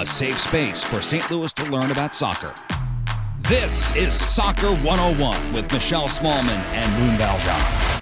a safe space for St. Louis to learn about soccer. This is Soccer 101 with Michelle Smallman and Moon Valjean.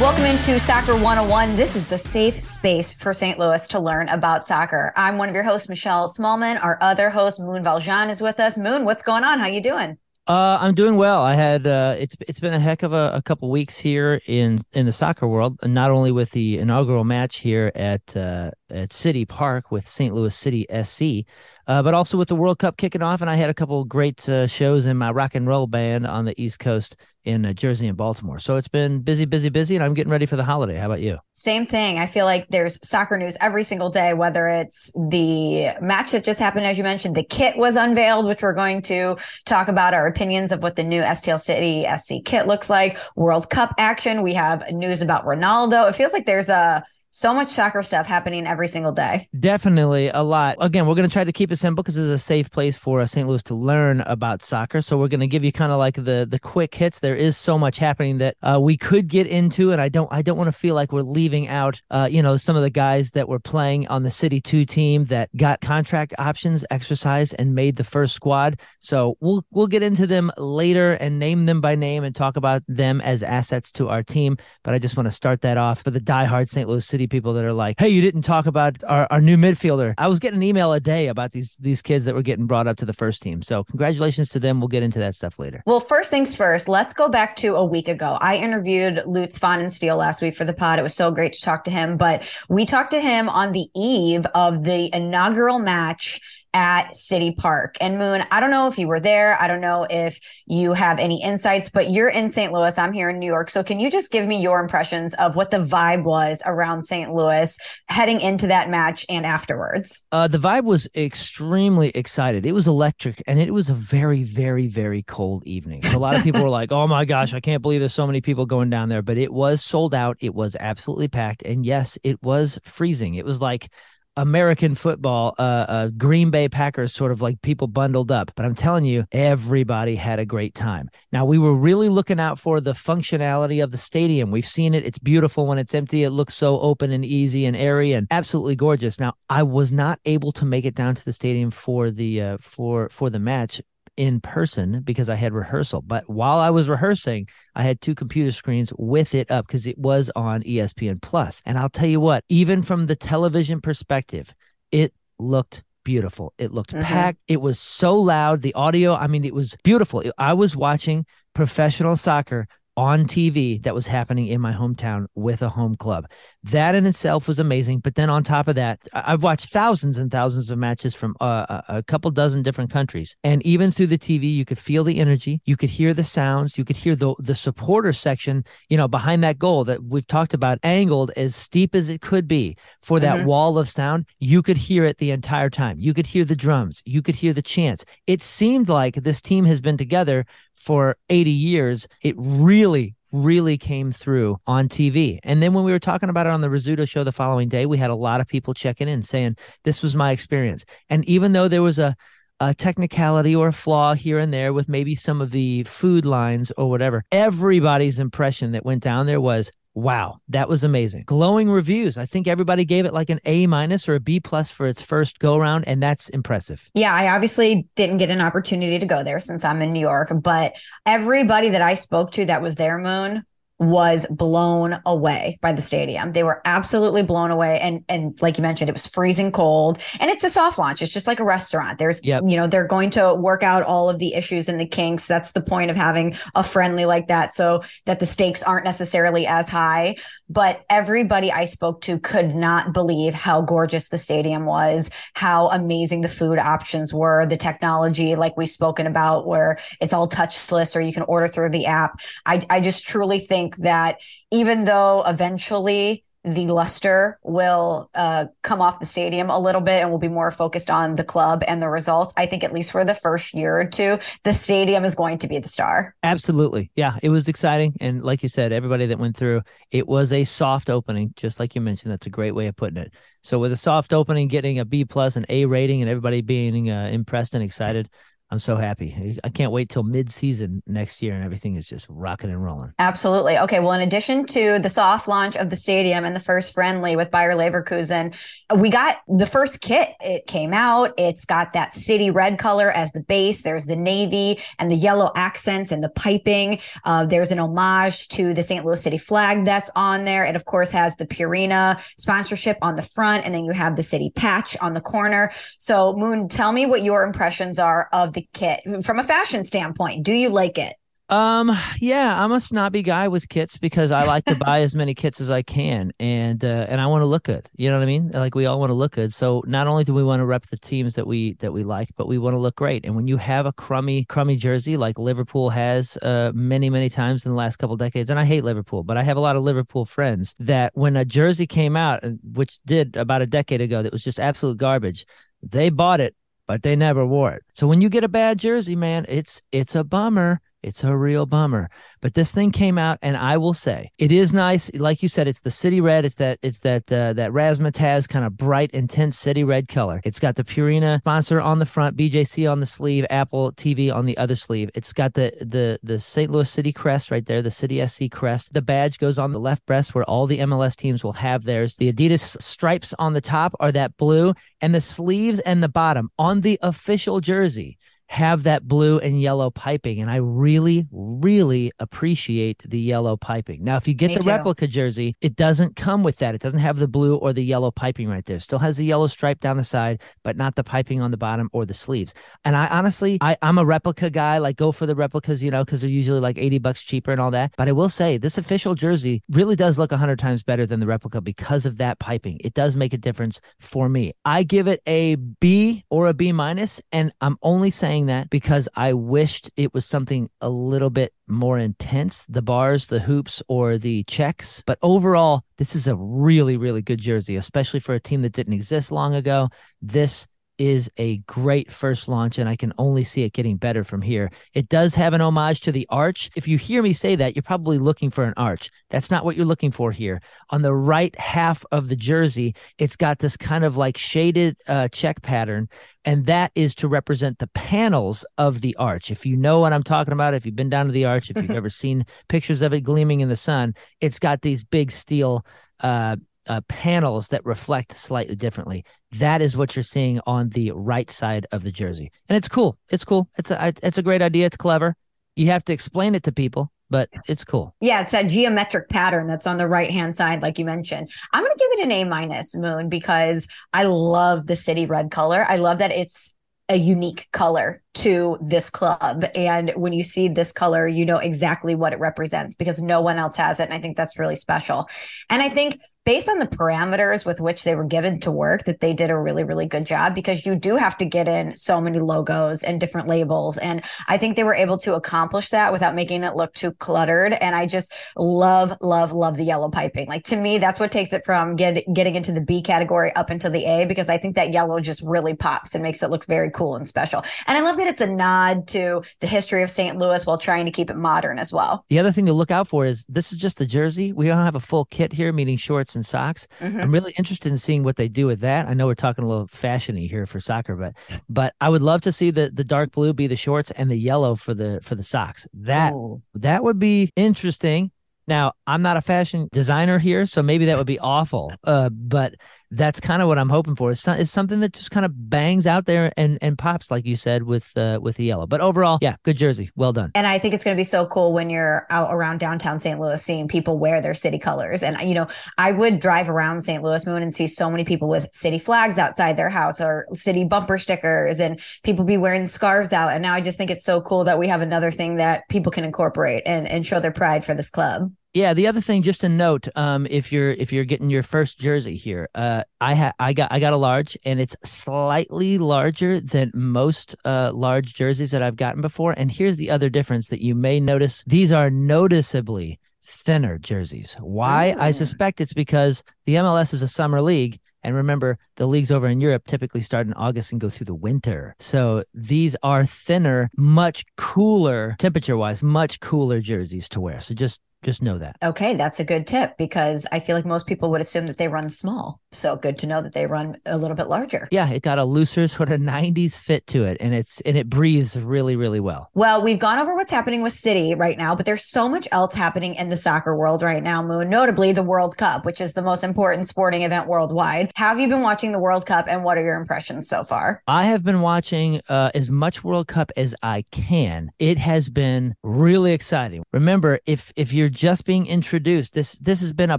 Welcome into Soccer 101. This is the safe space for St. Louis to learn about soccer. I'm one of your hosts, Michelle Smallman. Our other host, Moon Valjean, is with us. Moon, what's going on? How you doing? Uh, I'm doing well. I had uh, it's it's been a heck of a, a couple weeks here in in the soccer world, and not only with the inaugural match here at uh, at City Park with St. Louis City SC, uh, but also with the World Cup kicking off. And I had a couple great uh, shows in my rock and roll band on the East Coast in uh, Jersey and Baltimore. So it's been busy, busy, busy, and I'm getting ready for the holiday. How about you? Same thing. I feel like there's soccer news every single day, whether it's the match that just happened, as you mentioned, the kit was unveiled, which we're going to talk about our opinions of what the new STL City SC kit looks like, World Cup action. We have news about Ronaldo. It feels like there's a so much soccer stuff happening every single day. Definitely a lot. Again, we're going to try to keep it simple because it's a safe place for uh, St. Louis to learn about soccer. So we're going to give you kind of like the the quick hits. There is so much happening that uh, we could get into, and I don't I don't want to feel like we're leaving out, uh, you know, some of the guys that were playing on the City Two team that got contract options exercised and made the first squad. So we'll we'll get into them later and name them by name and talk about them as assets to our team. But I just want to start that off for the diehard St. Louis City people that are like, "Hey, you didn't talk about our, our new midfielder." I was getting an email a day about these these kids that were getting brought up to the first team. So congratulations to them. We'll get into that stuff later. Well, first things first, let's go back to a week ago. I interviewed Lutz Pfannenstiel last week for the pod. It was so great to talk to him, but we talked to him on the eve of the inaugural match at City Park. And Moon, I don't know if you were there. I don't know if you have any insights, but you're in St. Louis. I'm here in New York. So can you just give me your impressions of what the vibe was around St. Louis heading into that match and afterwards? Uh, the vibe was extremely excited. It was electric and it was a very, very, very cold evening. So a lot of people were like, oh my gosh, I can't believe there's so many people going down there. But it was sold out. It was absolutely packed. And yes, it was freezing. It was like American football, uh, uh, Green Bay Packers, sort of like people bundled up. But I'm telling you, everybody had a great time. Now, we were really looking out for the functionality of the stadium. We've seen it. It's beautiful when it's empty. It looks so open and easy and airy and absolutely gorgeous. Now, I was not able to make it down to the stadium for the uh, for for the match in person because I had rehearsal. But while I was rehearsing, I had two computer screens with it up because it was on ESPN Plus. And I'll tell you what, even from the television perspective, it looked beautiful. It looked mm-hmm. packed. It was so loud. The audio, I mean, it was beautiful. I was watching professional soccer on TV that was happening in my hometown with a home club. That in itself was amazing. But then on top of that, I've watched thousands and thousands of matches from uh, a couple dozen different countries, and even through the TV, you could feel the energy, you could hear the sounds, you could hear the the supporter section, you know, behind that goal that we've talked about, angled as steep as it could be for that mm-hmm. wall of sound. You could hear it the entire time. You could hear the drums, you could hear the chants. It seemed like this team has been together for 80 years. It really really came through on TV. And then when we were talking about it on the Rizzuto show the following day, we had a lot of people checking in saying, This was my experience. And even though there was a a technicality or a flaw here and there with maybe some of the food lines or whatever. Everybody's impression that went down there was Wow, that was amazing. Glowing reviews. I think everybody gave it like an A minus or a B plus for its first go round, and that's impressive. Yeah, I obviously didn't get an opportunity to go there since I'm in New York, but everybody that I spoke to that was there, Moon, was blown away by the stadium. They were absolutely blown away. And and like you mentioned, it was freezing cold. And it's a soft launch. It's just like a restaurant. There's yep. you know, they're going to work out all of the issues and the kinks. That's the point of having a friendly like that, so that the stakes aren't necessarily as high. But everybody I spoke to could not believe how gorgeous the stadium was, how amazing the food options were, the technology, like we've spoken about, where it's all touchless or you can order through the app. I I just truly think think that even though eventually the luster will uh, come off the stadium a little bit and will be more focused on the club and the results. I think at least for the first year or two, the stadium is going to be the star. Absolutely. Yeah, it was exciting. And like you said, everybody that went through, it was a soft opening, just like you mentioned. That's a great way of putting it. So with a soft opening, getting a B plus and A rating and everybody being uh, impressed and excited, I'm so happy. I can't wait till mid-season next year and everything is just rocking and rolling. Absolutely. Okay. Well, in addition to the soft launch of the stadium and the first friendly with Bayer Leverkusen, we got the first kit. It came out. It's got that city red color as the base. There's the navy and the yellow accents and the piping. Uh, there's an homage to the St. Louis City flag that's on there. It of course has the Purina sponsorship on the front, and then you have the city patch on the corner. So, Moon, tell me what your impressions are of the kit from a fashion standpoint. Do you like it? Um, yeah, I'm a snobby guy with kits because I like to buy as many kits as I can, and uh, and I want to look good. You know what I mean? Like we all want to look good. So not only do we want to rep the teams that we that we like, but we want to look great. And when you have a crummy crummy jersey like Liverpool has uh, many many times in the last couple decades, and I hate Liverpool, but I have a lot of Liverpool friends that when a jersey came out, which did about a decade ago, that was just absolute garbage. They bought it but they never wore it. So when you get a bad jersey, man, it's it's a bummer. It's a real bummer. But this thing came out, and I will say it is nice. Like you said, it's the city red. It's that it's that uh, that razzmatazz kind of bright, intense city red color. It's got the Purina sponsor on the front, BJC on the sleeve, Apple TV on the other sleeve. It's got the the the St. Louis City crest right there, the City SC crest. The badge goes on the left breast where all the MLS teams will have theirs. The Adidas stripes on the top are that blue, and the sleeves and the bottom on the official jersey have that blue and yellow piping. And I really, really appreciate the yellow piping. Now, if you get Me the too. replica jersey, it doesn't come with that. It doesn't have the blue or the yellow piping right there. Still has the yellow stripe down the side, but not the piping on the bottom or the sleeves. And I honestly, I, I'm a replica guy, like go for the replicas, you know, because they're usually like 80 bucks cheaper and all that. But I will say this official jersey really does look 100 times better than the replica because of that piping. It does make a difference for me. I give it a B or a B minus, and I'm only saying saying that because I wished it was something a little bit more intense the bars, the hoops, or the checks. But overall, this is a really, really good jersey, especially for a team that didn't exist long ago. This is a great first launch, and I can only see it getting better from here. It does have an homage to the arch. If you hear me say that, you're probably looking for an arch. That's not what you're looking for here. On the right half of the jersey, it's got this kind of like shaded uh, check pattern, and that is to represent the panels of the arch. If you know what I'm talking about, if you've been down to the arch, if you've ever seen pictures of it gleaming in the sun, it's got these big steel uh, uh, panels that reflect slightly differently. That is what you're seeing on the right side of the jersey, and it's cool. It's cool. It's a it's a great idea. It's clever. You have to explain it to people, but it's cool. Yeah, it's that geometric pattern that's on the right hand side, like you mentioned. I'm going to give it an A minus, Moon, because I love the city red color. I love that it's a unique color to this club. And when you see this color, you know exactly what it represents because no one else has it. And I think that's really special. And I think based on the parameters with which they were given to work that they did a really really good job because you do have to get in so many logos and different labels. And i think they were able to accomplish that without making it look too cluttered. And i just love love love the yellow piping. Like to me that's what takes it from get, getting into the b category up into the a because i think that yellow just really pops and makes it look very cool and special. And i love that it's a nod to the history of st louis while trying to keep it modern as well. The other thing to look out for is this is just the jersey. We don't have a full kit here meaning shorts and socks. Mm-hmm. I'm really interested in seeing what they do with that. I know we're talking a little fashiony here for soccer, but but I would love to see the the dark blue be the shorts and the yellow for the for the socks. That Ooh. that would be interesting. Now, I'm not a fashion designer here, so maybe that would be awful. Uh, but that's kind of what I'm hoping for. It's, it's something that just kind of bangs out there and and pops, like you said, with uh, with the yellow. But overall, yeah, good jersey, well done. And I think it's going to be so cool when you're out around downtown St. Louis, seeing people wear their city colors. And you know, I would drive around St. Louis Moon and see so many people with city flags outside their house or city bumper stickers, and people be wearing scarves out. And now I just think it's so cool that we have another thing that people can incorporate and and show their pride for this club. Yeah, the other thing, just a note, um, if you're if you're getting your first jersey here, uh, I ha- I got I got a large, and it's slightly larger than most uh large jerseys that I've gotten before. And here's the other difference that you may notice: these are noticeably thinner jerseys. Why? I suspect it's because the MLS is a summer league. And remember, the leagues over in Europe typically start in August and go through the winter. So these are thinner, much cooler, temperature wise, much cooler jerseys to wear. So just just know that. Okay, that's a good tip because I feel like most people would assume that they run small. So good to know that they run a little bit larger. Yeah, it got a looser sort of 90s fit to it and it's and it breathes really really well. Well, we've gone over what's happening with City right now, but there's so much else happening in the soccer world right now, Moon, notably the World Cup, which is the most important sporting event worldwide. Have you been watching the World Cup and what are your impressions so far? I have been watching uh, as much World Cup as I can. It has been really exciting. Remember, if if you're just being introduced, this this has been a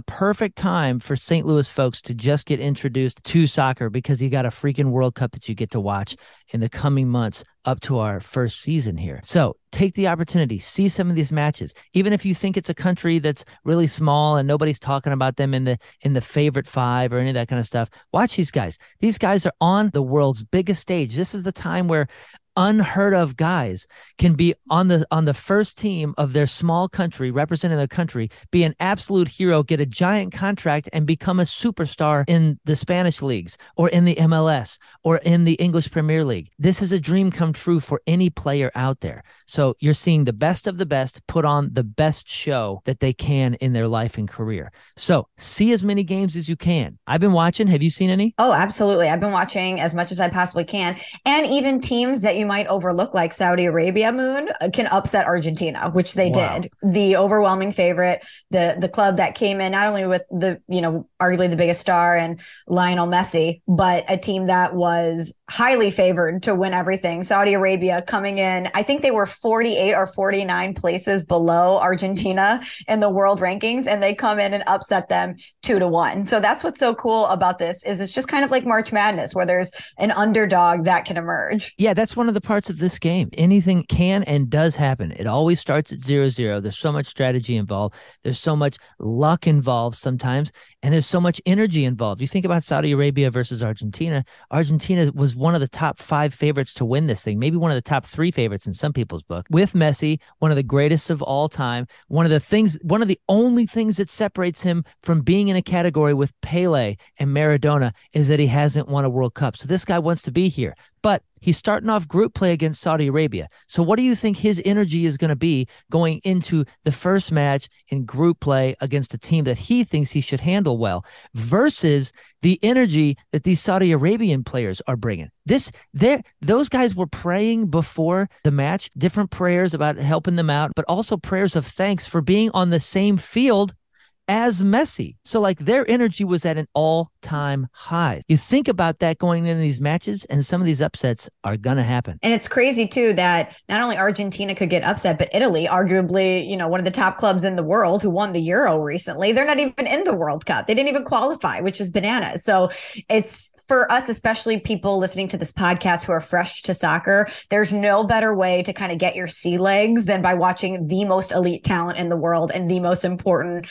perfect time for St. Louis folks to just get introduced to soccer because you got a freaking World Cup that you get to watch in the coming months up to our first season here. So take the opportunity, see some of these matches. Even if you think it's a country that's really small and nobody's talking about them in the in the favorite five or any of that kind of stuff, watch these guys. These guys are on the world's biggest stage. This is the time where unheard of guys can be on the on the first team of their small country representing their country be an absolute hero get a giant contract and become a superstar in the Spanish leagues or in the MLS or in the English Premier League. This is a dream come true for any player out there. So you're seeing the best of the best put on the best show that they can in their life and career. So see as many games as you can. I've been watching. Have you seen any? Oh, absolutely. I've been watching as much as I possibly can. And even teams that you might overlook, like Saudi Arabia Moon, uh, can upset Argentina, which they Wow. did. The overwhelming favorite, the the club that came in not only with the, you know, arguably the biggest star and Lionel Messi, but a team that was highly favored to win everything. Saudi Arabia coming in, I think they were 48 or 49 places below Argentina in the world rankings, and they come in and upset them two to one. So that's what's so cool about this is it's just kind of like March Madness where there's an underdog that can emerge. Yeah, that's one of the parts of this game. Anything can and does happen. It always starts at zero zero. There's so much strategy involved. There's so much luck involved sometimes, and there's so much energy involved. You think about Saudi Arabia versus Argentina. Argentina was one of the top five favorites to win this thing, maybe one of the top three favorites in some people's book. With Messi, one of the greatest of all time. One of the things, one of the only things that separates him from being in a category with Pele and Maradona is that he hasn't won a World Cup. So this guy wants to be here but he's starting off group play against Saudi Arabia. So, what do you think his energy is going to be going into the first match in group play against a team that he thinks he should handle well versus the energy that these Saudi Arabian players are bringing? This, there, those guys were praying before the match, different prayers about helping them out, but also prayers of thanks for being on the same field as Messi. So like their energy was at an all-time high. You think about that going into these matches and some of these upsets are going to happen. And it's crazy too that not only Argentina could get upset, but Italy, arguably, you know, one of the top clubs in the world who won the Euro recently, they're not even in the World Cup. They didn't even qualify, which is bananas. So it's for us, especially people listening to this podcast who are fresh to soccer, there's no better way to kind of get your sea legs than by watching the most elite talent in the world and the most important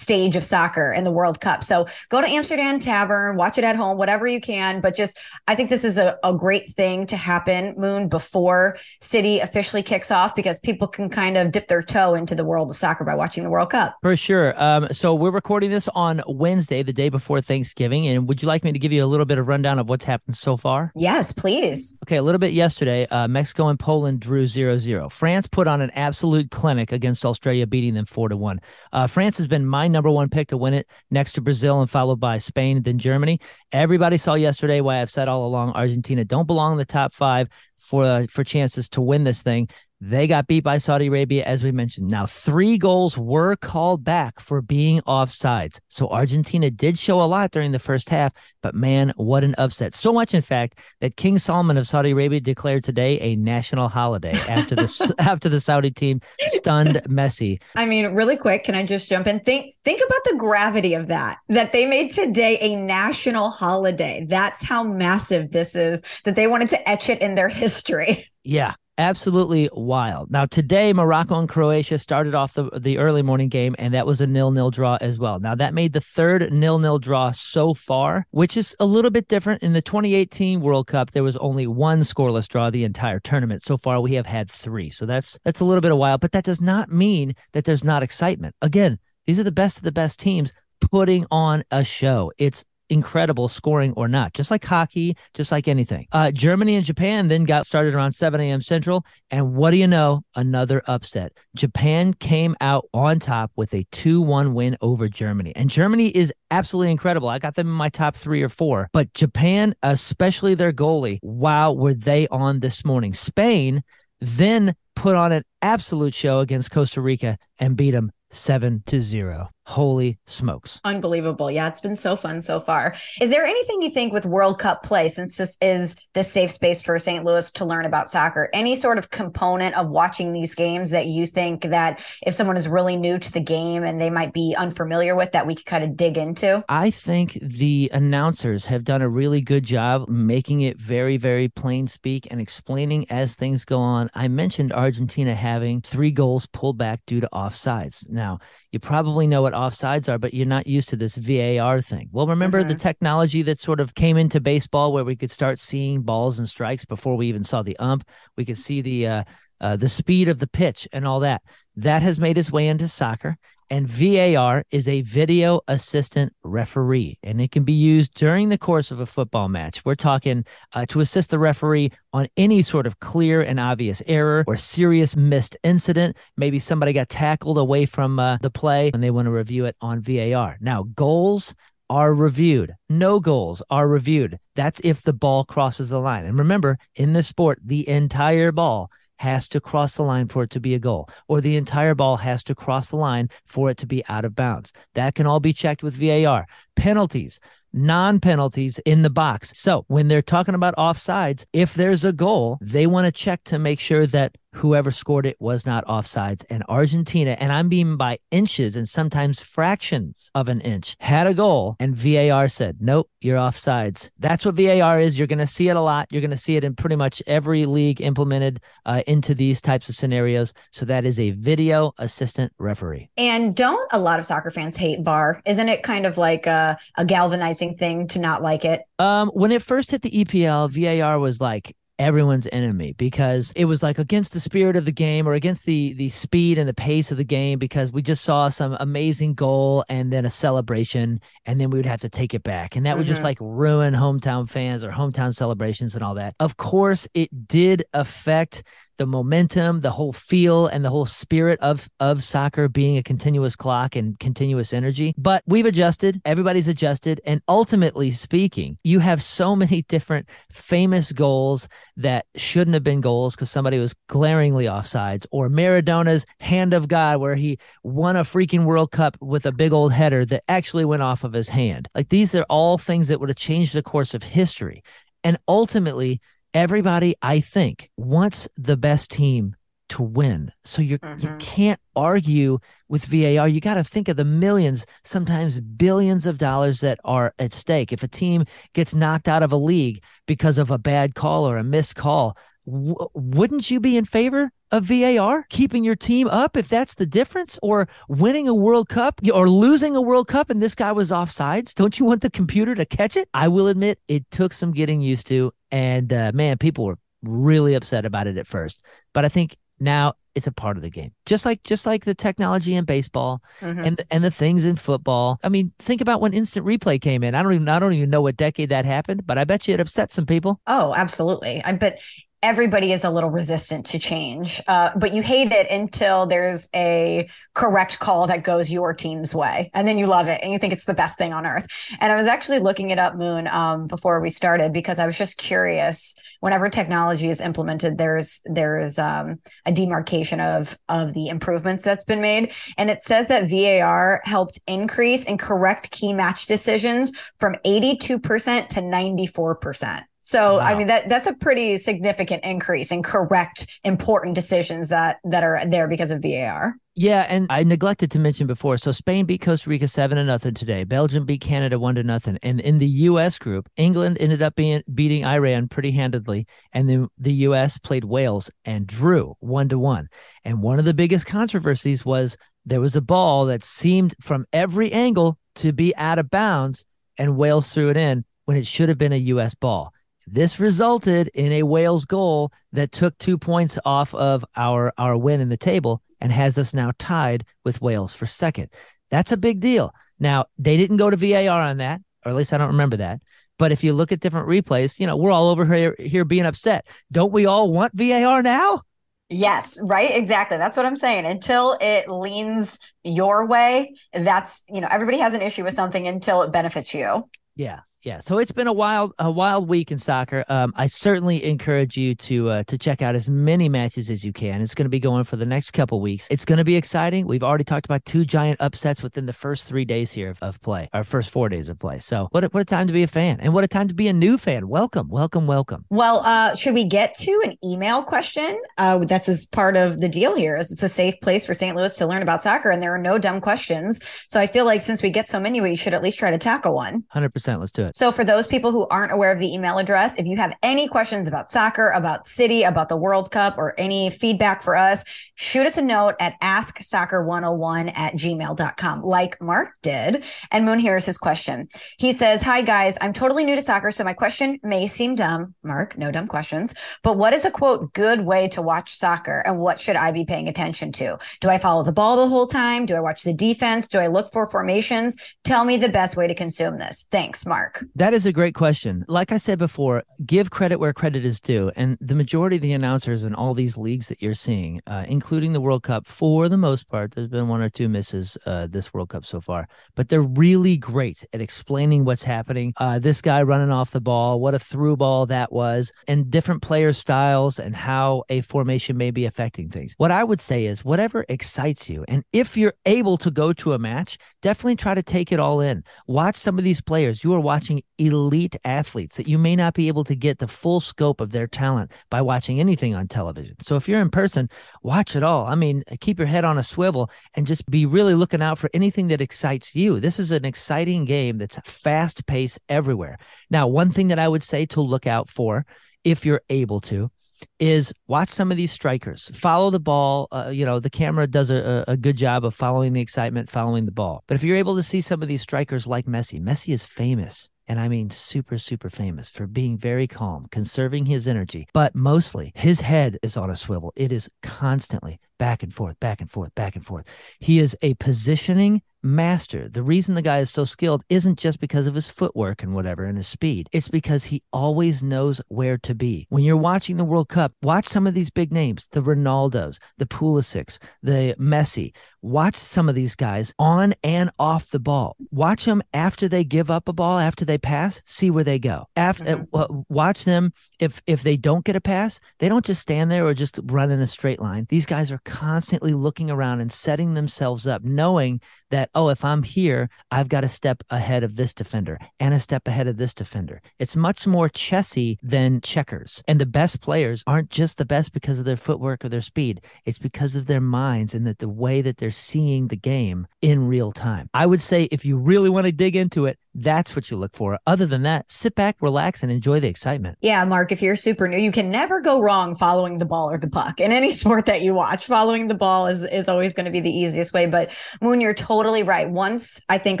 stage of soccer in the World Cup. So go to Amsterdam Tavern, watch it at home, whatever you can. But just, I think this is a, a great thing to happen, Moon, before City officially kicks off because people can kind of dip their toe into the world of soccer by watching the World Cup. For sure. Um, so we're recording this on Wednesday, the day before Thanksgiving. And would you like me to give you a little bit of rundown of what's happened so far? Yes, please. Okay, a little bit yesterday, uh, Mexico and Poland drew 0 0. France put on an absolute clinic against Australia, beating them 4 to 1. Uh, France has been my number one pick to win it next to Brazil and followed by Spain, then Germany. Everybody saw yesterday why I've said all along Argentina don't belong in the top five for, uh, for chances to win this thing. They got beat by Saudi Arabia, as we mentioned. Now, three goals were called back for being offsides. So Argentina did show a lot during the first half, but man, what an upset. So much, in fact, that King Salman of Saudi Arabia declared today a national holiday after the after the Saudi team stunned Messi. I mean, really quick, can I just jump in? Think think about the gravity of that. That they made today a national holiday. That's how massive this is. That they wanted to etch it in their history. Yeah, absolutely wild. Now today, Morocco and Croatia started off the the early morning game, and that was a nil nil draw as well. Now that made the third nil nil draw so far, which is a little bit different. In the 2018 World Cup, there was only one scoreless draw the entire tournament. So far, we have had three. So that's that's a little bit of wild, but that does not mean that there's not excitement. Again. These are the best of the best teams putting on a show. It's incredible scoring or not, just like hockey, just like anything. Uh, Germany and Japan then got started around 7 a.m. Central. And what do you know? Another upset. Japan came out on top with a 2 1 win over Germany. And Germany is absolutely incredible. I got them in my top three or four. But Japan, especially their goalie, wow, were they on this morning? Spain then put on an absolute show against Costa Rica and beat them 7 to 0. Holy smokes. Unbelievable. Yeah, it's been so fun so far. Is there anything you think with World Cup play, since this is the safe space for St. Louis to learn about soccer, any sort of component of watching these games that you think that if someone is really new to the game and they might be unfamiliar with that we could kind of dig into? I think the announcers have done a really good job making it very, very plain speak and explaining as things go on. I mentioned Argentina having three goals pulled back due to offsides. Now, you probably know what offsides are, but you're not used to this VAR thing. Well, remember mm-hmm. the technology that sort of came into baseball where we could start seeing balls and strikes before we even saw the ump. We could see the uh, uh, the speed of the pitch and all that. That has made its way into soccer. And VAR is a video assistant referee, and it can be used during the course of a football match. We're talking uh, to assist the referee on any sort of clear and obvious error or serious missed incident. Maybe somebody got tackled away from uh, the play and they want to review it on VAR. Now, goals are reviewed. No goals are reviewed. That's if the ball crosses the line. And remember, in this sport, the entire ball has to cross the line for it to be a goal, or the entire ball has to cross the line for it to be out of bounds. That can all be checked with VAR. Penalties, non penalties in the box. So when they're talking about offsides, if there's a goal, they want to check to make sure that whoever scored it was not offsides. And Argentina, and I'm being by inches and sometimes fractions of an inch, had a goal, and VAR said, nope, you're offsides. That's what VAR is. You're going to see it a lot. You're going to see it in pretty much every league implemented uh, into these types of scenarios. So that is a video assistant referee. And don't a lot of soccer fans hate VAR? Isn't it kind of like a, a galvanizing thing to not like it? Um, when it first hit the EPL, VAR was like, everyone's enemy because it was like against the spirit of the game or against the the speed and the pace of the game because we just saw some amazing goal and then a celebration and then we would have to take it back and that mm-hmm. would just mm-hmm. like ruin hometown fans or hometown celebrations and all that. Of course it did affect the momentum, the whole feel, and the whole spirit of of soccer being a continuous clock and continuous energy. But we've adjusted, everybody's adjusted, and ultimately speaking, you have so many different famous goals that shouldn't have been goals because somebody was glaringly offsides, or Maradona's hand of God where he won a freaking World Cup with a big old header that actually went off of his hand. Like these are all things that would have changed the course of history. And ultimately, everybody, I think, wants the best team to win. So you mm-hmm. you can't argue with VAR. You got to think of the millions, sometimes billions of dollars that are at stake. If a team gets knocked out of a league because of a bad call or a missed call, w- wouldn't you be in favor of VAR keeping your team up if that's the difference or winning a World Cup or losing a World Cup and this guy was offsides? Don't you want the computer to catch it? I will admit it took some getting used to and uh, man, people were really upset about it at first. But I think now it's a part of the game. Just like just like the technology in baseball mm-hmm. and and the things in football. I mean, think about when instant replay came in. I don't even I don't even know what decade that happened, but I bet you it upset some people. Oh, absolutely. I bet everybody is a little resistant to change, uh, but you hate it until there's a correct call that goes your team's way, and then you love it and you think it's the best thing on earth. And I was actually looking it up, Moon, um, before we started because I was just curious. Whenever technology is implemented, there's there's um, a demarcation of of the improvements that's been made, and it says that VAR helped increase and correct key match decisions from 82% to 94%. So wow. I mean that that's a pretty significant increase in correct important decisions that that are there because of VAR. Yeah, and I neglected to mention before. So Spain beat Costa Rica seven to nothing today. Belgium beat Canada one to nothing. And in the U.S. group, England ended up being beating Iran pretty handedly, and then the U.S. played Wales and drew one to one. And one of the biggest controversies was there was a ball that seemed from every angle to be out of bounds, and Wales threw it in when it should have been a U.S. ball. This resulted in a Wales goal that took two points off of our, our win in the table and has us now tied with Wales for second. That's a big deal. Now, they didn't go to VAR on that, or at least I don't remember that. But if you look at different replays, you know, we're all over here here being upset. Don't we all want VAR now? Yes, right. Exactly. That's what I'm saying. Until it leans your way, that's, you know, everybody has an issue with something until it benefits you. Yeah. Yeah, so it's been a wild a wild week in soccer. Um, I certainly encourage you to uh, to check out as many matches as you can. It's going to be going for the next couple weeks. It's going to be exciting. We've already talked about two giant upsets within the first three days here of, of play, our first four days of play. So what a, what a time to be a fan, and what a time to be a new fan. Welcome, welcome, welcome. Well, uh, should we get to an email question? Uh, that's as part of the deal here. Is it's a safe place for St. Louis to learn about soccer, and there are no dumb questions. So I feel like since we get so many, we should at least try to tackle one. Hundred percent. Let's do it. So, for those people who aren't aware of the email address, if you have any questions about soccer, about City, about the World Cup, or any feedback for us, shoot us a note at asksoccer101 at gmail.com, like Mark did. And Moon, here's his question. He says, Hi, guys. I'm totally new to soccer, so my question may seem dumb. Mark, no dumb questions. But what is a quote good way to watch soccer, and what should I be paying attention to? Do I follow the ball the whole time? Do I watch the defense? Do I look for formations? Tell me the best way to consume this. Thanks, Mark. That is a great question. Like I said before, give credit where credit is due. And the majority of the announcers in all these leagues that you're seeing, uh, including the World Cup, for the most part, there's been one or two misses uh, this World Cup so far, but they're really great at explaining what's happening. Uh, this guy running off the ball, what a through ball that was, and different player styles and how a formation may be affecting things. What I would say is whatever excites you. And if you're able to go to a match, definitely try to take it all in. Watch some of these players. You are watching elite athletes that you may not be able to get the full scope of their talent by watching anything on television. So if you're in person, watch it all. I mean, keep your head on a swivel and just be really looking out for anything that excites you. This is an exciting game that's fast paced everywhere. Now, one thing that I would say to look out for if you're able to is watch some of these strikers follow the ball uh, you know the camera does a, a good job of following the excitement following the ball but if you're able to see some of these strikers like messi messi is famous and I mean super, super famous for being very calm, conserving his energy, but mostly his head is on a swivel. It is constantly back and forth, back and forth, back and forth. He is a positioning master. The reason the guy is so skilled isn't just because of his footwork and whatever and his speed. It's because he always knows where to be. When you're watching the World Cup, watch some of these big names, the Ronaldos, the Pulisics, the Messi. Watch some of these guys on and off the ball. Watch them after they give up a ball, after they pass, see where they go. After mm-hmm. uh, watch them if if they don't get a pass, they don't just stand there or just run in a straight line. These guys are constantly looking around and setting themselves up, knowing that, oh, if I'm here, I've got a step ahead of this defender and a step ahead of this defender. It's much more chessy than checkers. And the best players aren't just the best because of their footwork or their speed, it's because of their minds and that the way that they're seeing the game in real time. I would say if you really want to dig into it, that's what you look for. Other than that, sit back, relax, and enjoy the excitement. Yeah, Mark, if you're super new, you can never go wrong following the ball or the puck in any sport that you watch. Following the ball is, is always going to be the easiest way. But Moon, you're totally right. Once I think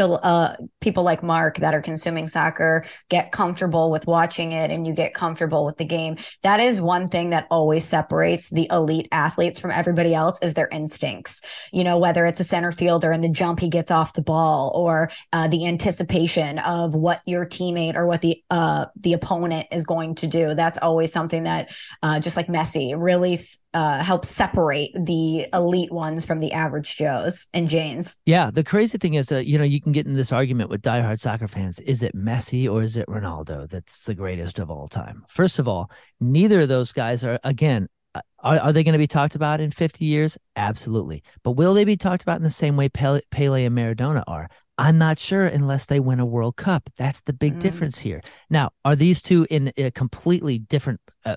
uh, people like Mark that are consuming soccer get comfortable with watching it and you get comfortable with the game, that is one thing that always separates the elite athletes from everybody else is their instincts. You know, whether it's a center fielder and the jump he gets off the ball or uh, the anticipation of what your teammate or what the uh, the opponent is going to do. That's always something that, uh, just like Messi, really uh, helps separate the elite ones from the average Joes and Janes. Yeah, the crazy thing is, uh, you know, you can get in this argument with diehard soccer fans: is it Messi or is it Ronaldo that's the greatest of all time? First of all, neither of those guys are again uh, are, are, they going to be talked about in 50 years? Absolutely. But will they be talked about in the same way Pele, Pele and Maradona are? I'm not sure unless they win a World Cup. That's the big mm. difference here. Now, are these two in a completely different uh,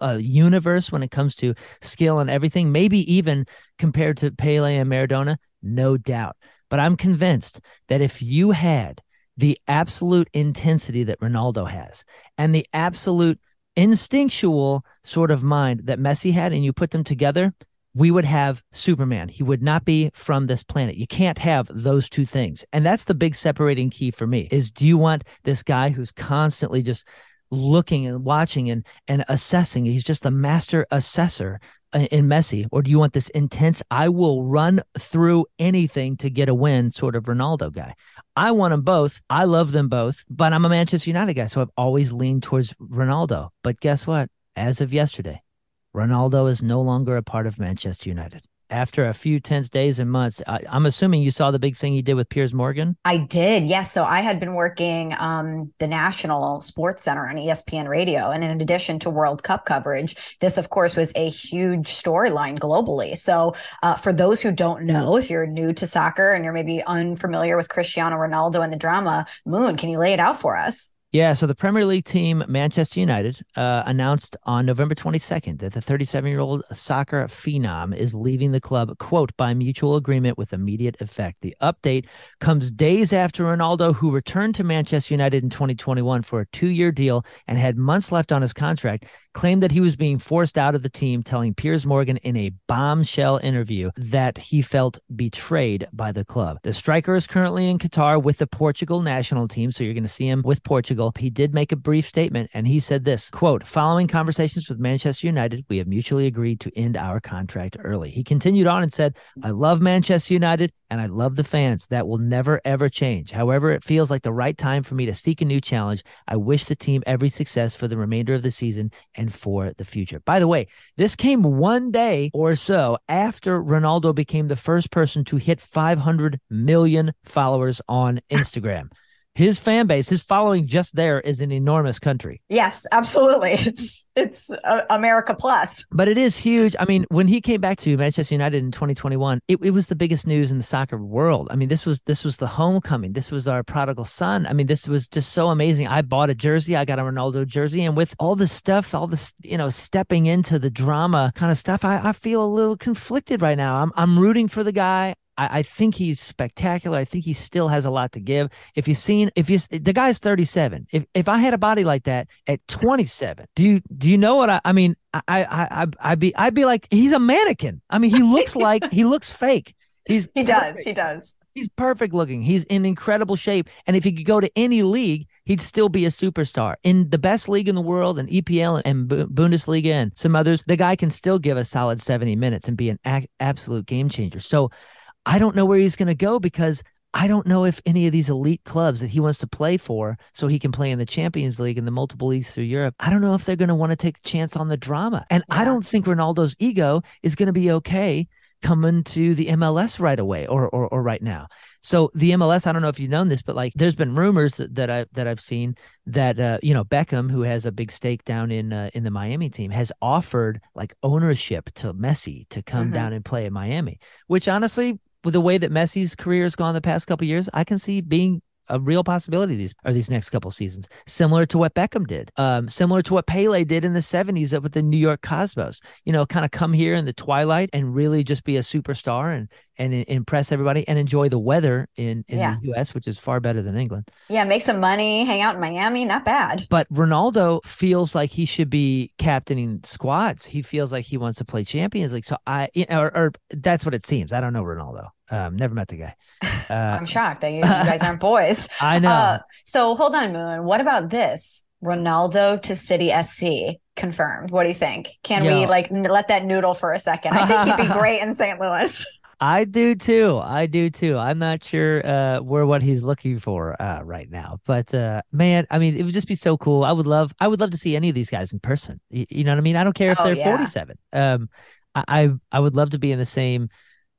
uh, universe when it comes to skill and everything? Maybe even compared to Pele and Maradona? No doubt. But I'm convinced that if you had the absolute intensity that Ronaldo has and the absolute instinctual sort of mind that Messi had, and you put them together, we would have Superman. He would not be from this planet. You can't have those two things. And that's the big separating key for me is do you want this guy who's constantly just looking and watching and and assessing he's just a master assessor uh, in Messi, or do you want this intense, I will run through anything to get a win sort of Ronaldo guy? I want them both. I love them both, but I'm a Manchester United guy. So I've always leaned towards Ronaldo. But guess what? As of yesterday, Ronaldo is no longer a part of Manchester United after a few tense days and months. I, am assuming you saw the big thing he did with Piers Morgan. I did, yes. So I had been working um, the National Sports Center on ESPN Radio, and in addition to World Cup coverage, this, of course, was a huge storyline globally. So uh, for those who don't know, if you're new to soccer and you're maybe unfamiliar with Cristiano Ronaldo and the drama, Moon, can you lay it out for us? Yeah, so the Premier League team, Manchester United, uh, announced on November 22nd that the 37 year old soccer phenom is leaving the club, quote, by mutual agreement with immediate effect. The update comes days after Ronaldo, who returned to Manchester United in 2021 for a two year deal and had months left on his contract, claimed that he was being forced out of the team, telling Piers Morgan in a bombshell interview that he felt betrayed by the club. The striker is currently in Qatar with the Portugal national team, so you're going to see him with Portugal. He did make a brief statement and he said this, quote, "Following conversations with Manchester United, we have mutually agreed to end our contract early." He continued on and said, "I love Manchester United and I love the fans. That will never ever change. However, it feels like the right time for me to seek a new challenge. I wish the team every success for the remainder of the season and and for the future. By the way, this came one day or so after Ronaldo became the first person to hit 500 million followers on Instagram his fan base, his following just there is an enormous country. Yes, absolutely. It's it's uh, America plus. But it is huge. I mean, when he came back to Manchester United in 2021, it, it was the biggest news in the soccer world. I mean, this was this was the homecoming. This was our prodigal son. I mean, this was just so amazing. I bought a jersey. I got a Ronaldo jersey, and with all this stuff, all this you know, stepping into the drama kind of stuff, I, I feel a little conflicted right now. I'm I'm rooting for the guy. I, I, think he's spectacular. I think he still has a lot to give. If you've seen, if you the guy's 37. If if I had a body like that at 27, do you do you know what I? I mean, I I I I'd be I'd be like he's a mannequin. I mean, he looks like he looks fake. He's he perfect. does he does. He's perfect looking. He's in incredible shape. And if he could go to any league, he'd still be a superstar. In the best league in the world, and EPL and Bundesliga and some others, the guy can still give a solid 70 minutes and be an absolute game changer. So I don't know where he's going to go because I don't know if any of these elite clubs that he wants to play for, so he can play in the Champions League and the multiple leagues through Europe, I don't know if they're going to want to take the chance on the drama. And yeah. I don't think Ronaldo's ego is going to be okay coming to the MLS right away or, or or right now. So the MLS, I don't know if you've known this, but like there's been rumors that, that I that I've seen that uh, you know Beckham, who has a big stake down in uh, in the Miami team, has offered like ownership to Messi to come mm-hmm. down and play in Miami, which honestly with the way that Messi's career has gone the past couple years, I can see being a real possibility these are these next couple seasons, similar to what Beckham did, um, similar to what Pele did in the '70s with the New York Cosmos. You know, kind of come here in the twilight and really just be a superstar and and impress everybody and enjoy the weather in, in yeah. the US, which is far better than England. Yeah, make some money, hang out in Miami, not bad. But Ronaldo feels like he should be captaining squads. He feels like he wants to play Champions League. So I, or, or that's what it seems. I don't know Ronaldo. Um, never met the guy. Uh, I'm shocked that you, you, guys aren't boys. I know. Uh, so hold on, Moon. What about this? Ronaldo to City SC confirmed. What do you think? Can Yo. we like let that noodle for a second? I think he'd be great in St. Louis. I do too. I do too. I'm not sure uh, where what he's looking for uh, right now, but uh, man, I mean, it would just be so cool. I would love, I would love to see any of these guys in person. You, you know what I mean? I don't care if oh, they're yeah. 47. Um, I, I I would love to be in the same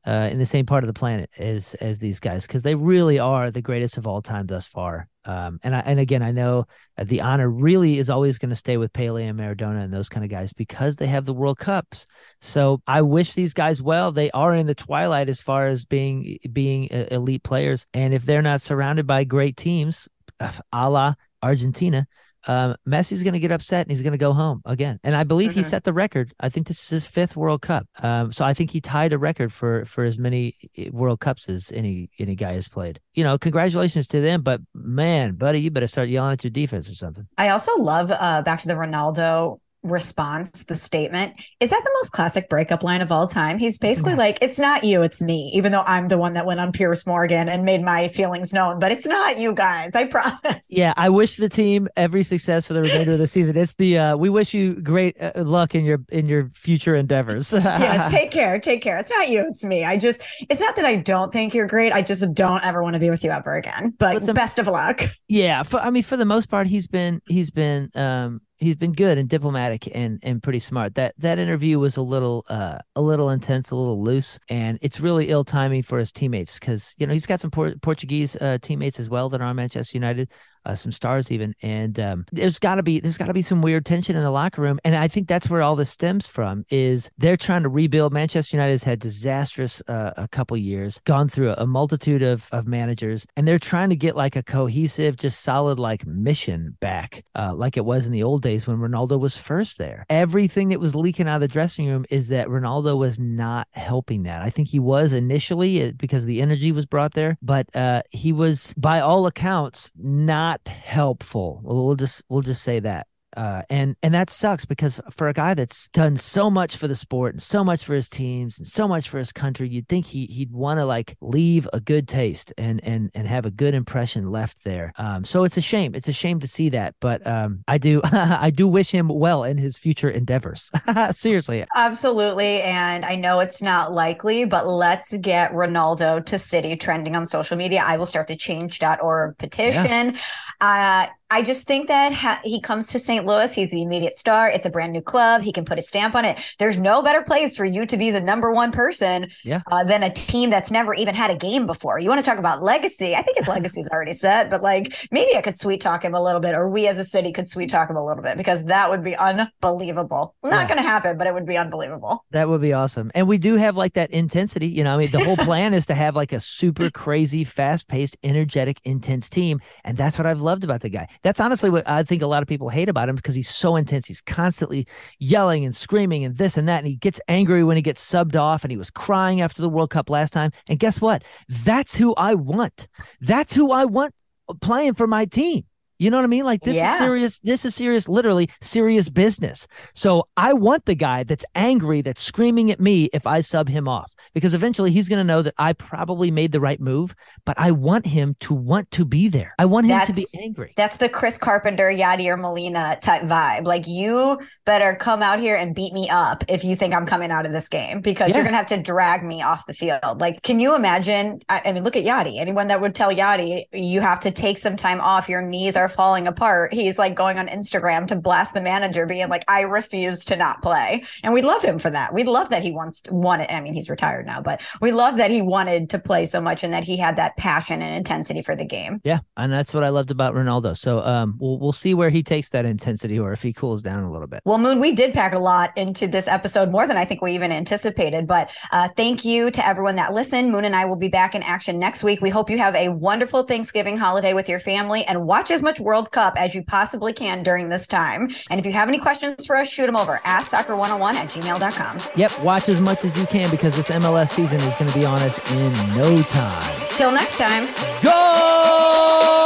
uh, in the same part of the planet as as these guys because they really are the greatest of all time thus far. Um, and I, and again, I know the honor really is always going to stay with Pele and Maradona and those kind of guys because they have the World Cups. So I wish these guys well. They are in the twilight as far as being being elite players, and if they're not surrounded by great teams, a la Argentina, um, Messi's going to get upset and he's going to go home again. And I believe mm-hmm. he set the record. I think this is his fifth World Cup. Um, so I think he tied a record for for as many eh, World Cups as any any guy has played. You know, congratulations to them. But man, buddy, you better start yelling at your defense or something. I also love uh, back to the Ronaldo response, the statement, is that the most classic breakup line of all time? He's basically like, it's not you, it's me, even though I'm the one that went on Piers Morgan and made my feelings known, but it's not you guys. I promise. Yeah. I wish the team every success for the remainder of the season. It's the, uh, we wish you great uh, luck in your, in your future endeavors. yeah. Take care. Take care. It's not you, it's me. I just, it's not that I don't think you're great. I just don't ever want to be with you ever again, but Listen, best of luck. Yeah. For, I mean, for the most part, he's been, he's been, um, he's been good and diplomatic and and pretty smart. That that interview was a little uh a little intense, a little loose, and it's really ill timing for his teammates because you know he's got some Por- Portuguese uh, teammates as well that are on Manchester United uh, some stars even. And um, there's got to be there's got to be some weird tension in the locker room, and I think that's where all this stems from. Is they're trying to rebuild. Manchester United has had disastrous uh, a couple years, gone through a, a multitude of of managers, and they're trying to get like a cohesive, just solid like mission back, uh, like it was in the old days when Ronaldo was first there. Everything that was leaking out of the dressing room is that Ronaldo was not helping that. I think he was initially uh, because the energy was brought there, but uh, he was by all accounts not not helpful. We'll just we'll just say that. Uh, and and that sucks because for a guy that's done so much for the sport and so much for his teams and so much for his country, you'd think he he'd want to like leave a good taste and and and have a good impression left there. Um, so it's a shame. It's a shame to see that, but um, I do I do wish him well in his future endeavors. Seriously, absolutely. And I know it's not likely, but let's get Ronaldo to City trending on social media. I will start the Change.org petition. Yeah. Uh, I just think that ha- he comes to St. Louis. He's the immediate star. It's a brand new club. He can put a stamp on it. There's no better place for you to be the number one person yeah. uh, than a team that's never even had a game before. You want to talk about legacy? I think his legacy is already set, but like maybe I could sweet talk him a little bit, or we as a city could sweet talk him a little bit because that would be unbelievable. Not yeah. going to happen, but it would be unbelievable. That would be awesome. And we do have like that intensity. You know, I mean, the whole plan is to have like a super crazy, fast paced, energetic, intense team. And that's what I've loved about the guy. That's honestly what I think a lot of people hate about him because he's so intense. He's constantly yelling and screaming and this and that. And he gets angry when he gets subbed off. And he was crying after the World Cup last time. And guess what? That's who I want. That's who I want playing for my team. You know what I mean? Like this yeah. is serious. This is serious, literally serious business. So I want the guy that's angry, that's screaming at me if I sub him off, because eventually he's going to know that I probably made the right move. But I want him to want to be there. I want him that's, to be angry. That's the Chris Carpenter, Yadier Molina type vibe. Like you better come out here and beat me up if you think I'm coming out of this game, because yeah. you're going to have to drag me off the field. Like, can you imagine? I, I mean, look at Yadi. Anyone that would tell Yadi you have to take some time off. Your knees are falling apart, he's like going on Instagram to blast the manager, being like, I refuse to not play. And we love him for that. We love that he wants to want it. I mean, he's retired now, but we love that he wanted to play so much and that he had that passion and intensity for the game. Yeah. And that's what I loved about Ronaldo. So um we'll we'll see where he takes that intensity or if he cools down a little bit. Well, Moon, we did pack a lot into this episode, more than I think we even anticipated. But uh thank you to everyone that listened. Moon and I will be back in action next week. We hope you have a wonderful Thanksgiving holiday with your family and watch as much World Cup as you possibly can during this time. And if you have any questions for us, shoot them over. AskSoccer101 at oh gmail.com. Yep. Watch as much as you can because this MLS season is going to be on us in no time. Till next time. Go!